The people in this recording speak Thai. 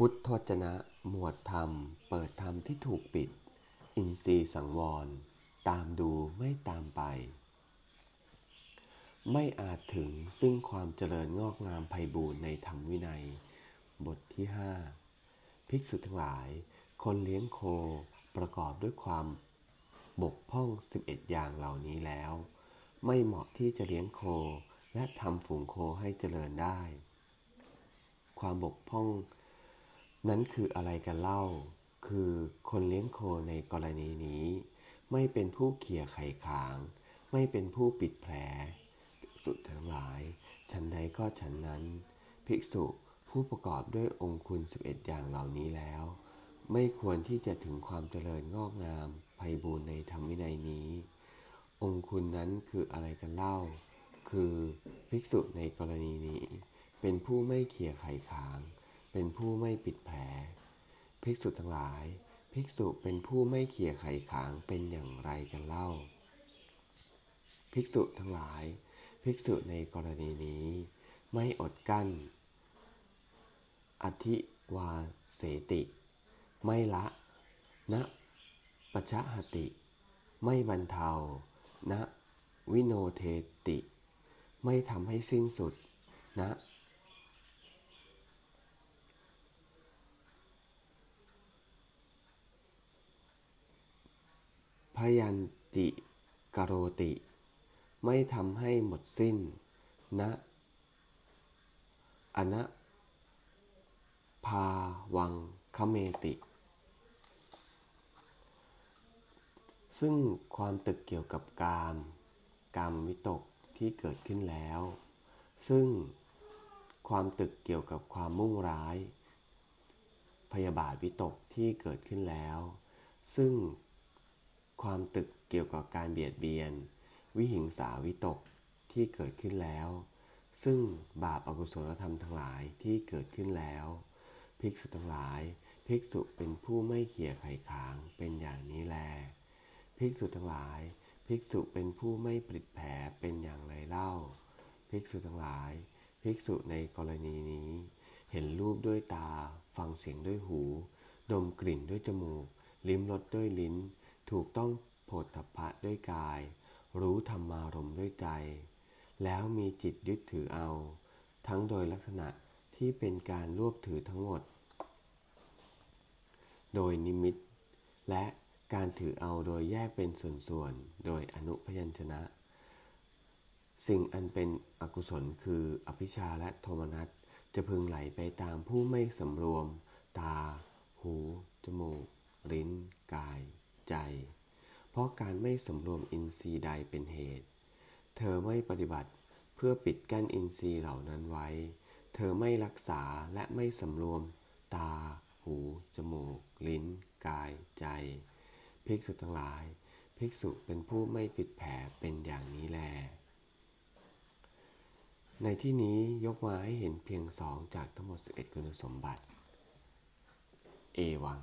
พุทธวจนะ หมวดธรรม เปิดธรรมที่ถูกปิด อินทรีย์สังวร ตามดูไม่ตามไป ไม่อาจถึงซึ่งความเจริญงอกงามไพบูรณ์ในธรรมวินัย บทที่ห้าภิกษุทั้งหลาย คนเลี้ยงโคประกอบด้วยความบกพร่อง 11 อย่างเหล่านี้แล้ว ไม่เหมาะที่จะเลี้ยงโคและทำฝูงโคให้เจริญได้ ความบกพร่อง นั้นคืออะไรกันเล่า คือคนเลี้ยงโคในกรณีนี้ ไม่เป็นผู้เขี่ยไข่ขาง ไม่เป็นผู้ปิดแผล สุดทั้งหลายฉันใดก็ฉันนั้น ภิกษุผู้ประกอบด้วยองคุณ 11 อย่างเหล่านี้แล้ว ไม่ควรที่จะถึงความเจริญงอกงามไพบูรณ์ในธรรมวินัยนี้ องคุณนั้นคืออะไรกันเล่า คือภิกษุในกรณีนี้ เป็นผู้ไม่เขี่ยไข่ขาง เป็นผู้ไม่ปิดแผล ภิกษุทั้งหลาย ภิกษุเป็นผู้ไม่เขี่ยไข่ขางเป็นอย่างไรกันเล่า ภิกษุทั้งหลาย ภิกษุในกรณีนี้ ไม่อดกั้น อธิวาเสติ ไม่ละณปชะหติ ไม่บรรเทาณวิโนเทติ ไม่ทำให้สิ้นสุดณพ ยันติกโรติ ไม่ทำให้หมดสิ้นนะอนะพาวังคเมติ ซึ่งความตึกเกี่ยวกับกาม กามวิตกที่เกิดขึ้นแล้ว ซึ่งความตึกเกี่ยวกับความมุ่งร้าย พยาบาทวิตกที่เกิดขึ้นแล้ว ซึ่ง ความตึกเกี่ยวกับการเบียดเบียน วิหิงสาวิตกที่เกิดขึ้นแล้ว ซึ่งบาปอากุศลธรรมทั้งหลายที่เกิดขึ้นแล้ว ภิกษุทั้งหลาย ภิกษุเป็นผู้ไม่เขี่ยไข่ขางเป็นอย่างนี้แล ภิกษุทั้งหลาย ภิกษุเป็นผู้ไม่ปริดแผลเป็นอย่างไรเล่า ภิกษุทั้งหลาย ภิกษุในกรณีนี้ เห็นรูปด้วยตา ฟังเสียงด้วยหู ดมกลิ่นด้วยจมูก ลิ้มรสด้วยลิ้น ถูกต้องโผฏฐัพพะด้วยกาย รู้ธรรมารมด้วยใจ แล้วมีจิตยึดถือเอา ทั้งโดยลักษณะที่เป็นการรวบถือทั้งหมด โดยนิมิต และการถือเอาโดยแยกเป็นส่วนๆ โดยอนุพยัญชนะ สิ่งอันเป็นอกุศลคืออภิชาและโทมนัสจะพึงไหลไปตามผู้ไม่สำรวม ตา หู จมูก ลิ้น กาย ใจ เพราะการไม่สำรวมอินทรีย์ใดเป็นเหตุ เธอไม่ปฏิบัติเพื่อปิดกั้นอินทรีย์เหล่านั้นไว้ เธอไม่รักษาและไม่สำรวม ตา หู จมูก ลิ้น กาย ใจ ภิกษุทั้งหลาย ภิกษุเป็นผู้ไม่ปิดแผลเป็นอย่างนี้แล ในที่นี้ยกมาให้เห็นเพียงสองจากทั้งหมด 11 คุณสมบัติ เอวัง